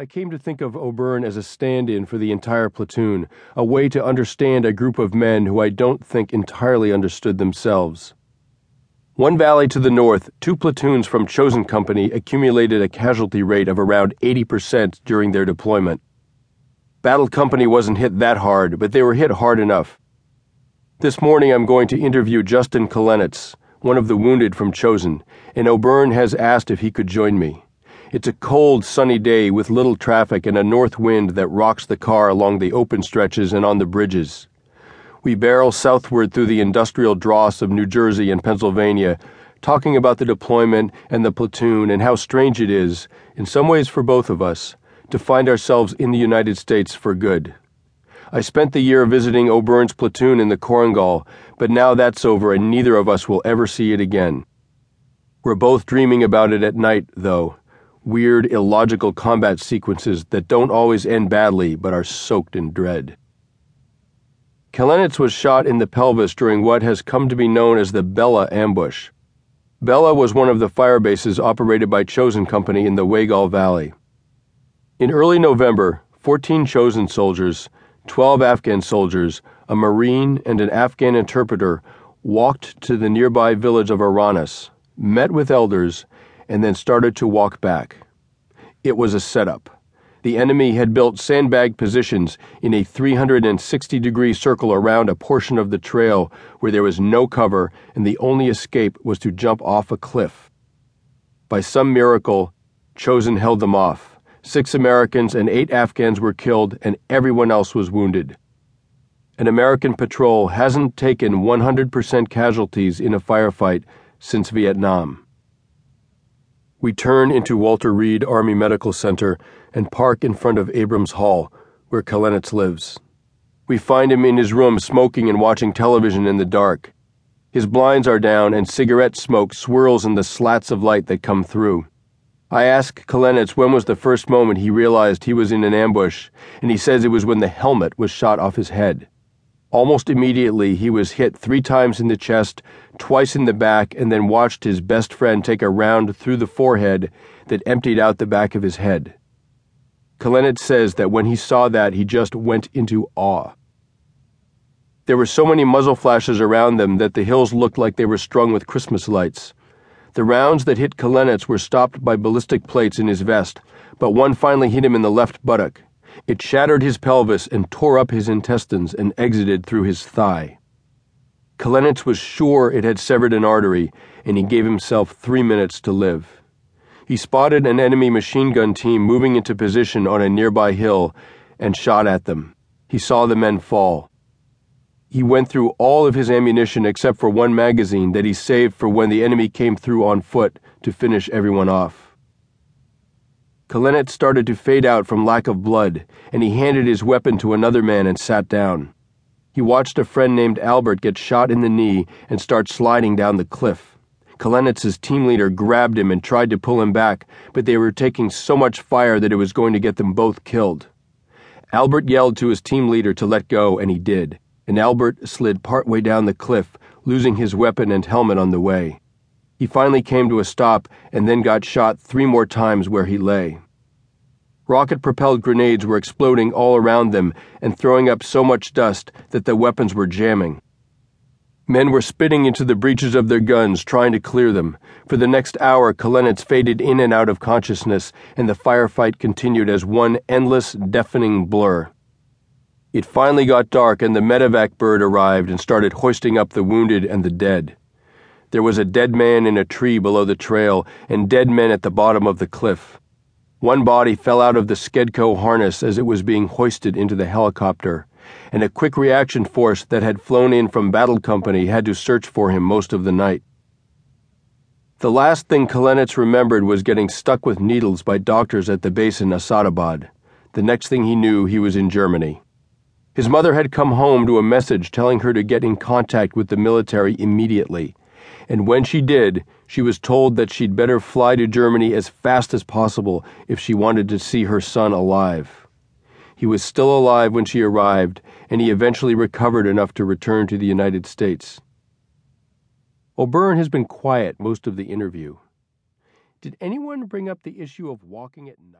I came to think of O'Byrne as a stand in for the entire platoon, a way to understand a group of men who I don't think entirely understood themselves. One valley to the north, two platoons from Chosen Company accumulated a casualty rate of around 80% during their deployment. Battle Company wasn't hit that hard, but they were hit hard enough. This morning I'm going to interview Justin Kalenitz, one of the wounded from Chosen, and O'Byrne has asked if he could join me. It's a cold, sunny day with little traffic and a north wind that rocks the car along the open stretches and on the bridges. We barrel southward through the industrial dross of New Jersey and Pennsylvania, talking about the deployment and the platoon and how strange it is, in some ways for both of us, to find ourselves in the United States for good. I spent the year visiting O'Byrne's platoon in the Korengal, but now that's over and neither of us will ever see it again. We're both dreaming about it at night, though weird, illogical combat sequences that don't always end badly but are soaked in dread. Kalenitz was shot in the pelvis during what has come to be known as the Bella ambush. Bella was one of the fire bases operated by Chosen Company in the Waigal Valley. In early November, 14 Chosen soldiers, 12 Afghan soldiers, a Marine, and an Afghan interpreter walked to the nearby village of Aranas, met with elders, and then started to walk back. It was a setup. The enemy had built sandbag positions in a 360 degree circle around a portion of the trail where there was no cover and the only escape was to jump off a cliff. By some miracle, Chosen held them off. Six Americans and eight Afghans were killed, and everyone else was wounded. An American patrol hasn't taken 100% casualties in a firefight since Vietnam. We turn into Walter Reed Army Medical Center and park in front of Abrams Hall, where Kalenitz lives. We find him in his room smoking and watching television in the dark. His blinds are down and cigarette smoke swirls in the slats of light that come through. I ask Kalenitz when was the first moment he realized he was in an ambush, and he says it was when the helmet was shot off his head. Almost immediately, he was hit three times in the chest, twice in the back, and then watched his best friend take a round through the forehead that emptied out the back of his head. Kalenitz says that when he saw that, he just went into awe. There were so many muzzle flashes around them that the hills looked like they were strung with Christmas lights. The rounds that hit Kalenitz were stopped by ballistic plates in his vest, but one finally hit him in the left buttock. It shattered his pelvis and tore up his intestines and exited through his thigh. Kalenitz was sure it had severed an artery, and he gave himself three minutes to live. He spotted an enemy machine gun team moving into position on a nearby hill and shot at them. He saw the men fall. He went through all of his ammunition except for one magazine that he saved for when the enemy came through on foot to finish everyone off. Kalenitz started to fade out from lack of blood, and he handed his weapon to another man and sat down. He watched a friend named Albert get shot in the knee and start sliding down the cliff. Kalenitz's team leader grabbed him and tried to pull him back, but they were taking so much fire that it was going to get them both killed. Albert yelled to his team leader to let go, and he did, and Albert slid partway down the cliff, losing his weapon and helmet on the way. He finally came to a stop and then got shot three more times where he lay. Rocket propelled grenades were exploding all around them and throwing up so much dust that the weapons were jamming. Men were spitting into the breeches of their guns, trying to clear them. For the next hour, Kalenitz faded in and out of consciousness, and the firefight continued as one endless, deafening blur. It finally got dark, and the medevac bird arrived and started hoisting up the wounded and the dead. There was a dead man in a tree below the trail and dead men at the bottom of the cliff. One body fell out of the Skedco harness as it was being hoisted into the helicopter, and a quick reaction force that had flown in from Battle Company had to search for him most of the night. The last thing Kalenitz remembered was getting stuck with needles by doctors at the base in Asadabad. The next thing he knew, he was in Germany. His mother had come home to a message telling her to get in contact with the military immediately and when she did, she was told that she'd better fly to Germany as fast as possible if she wanted to see her son alive. He was still alive when she arrived, and he eventually recovered enough to return to the United States. O'Byrne has been quiet most of the interview. Did anyone bring up the issue of walking at night?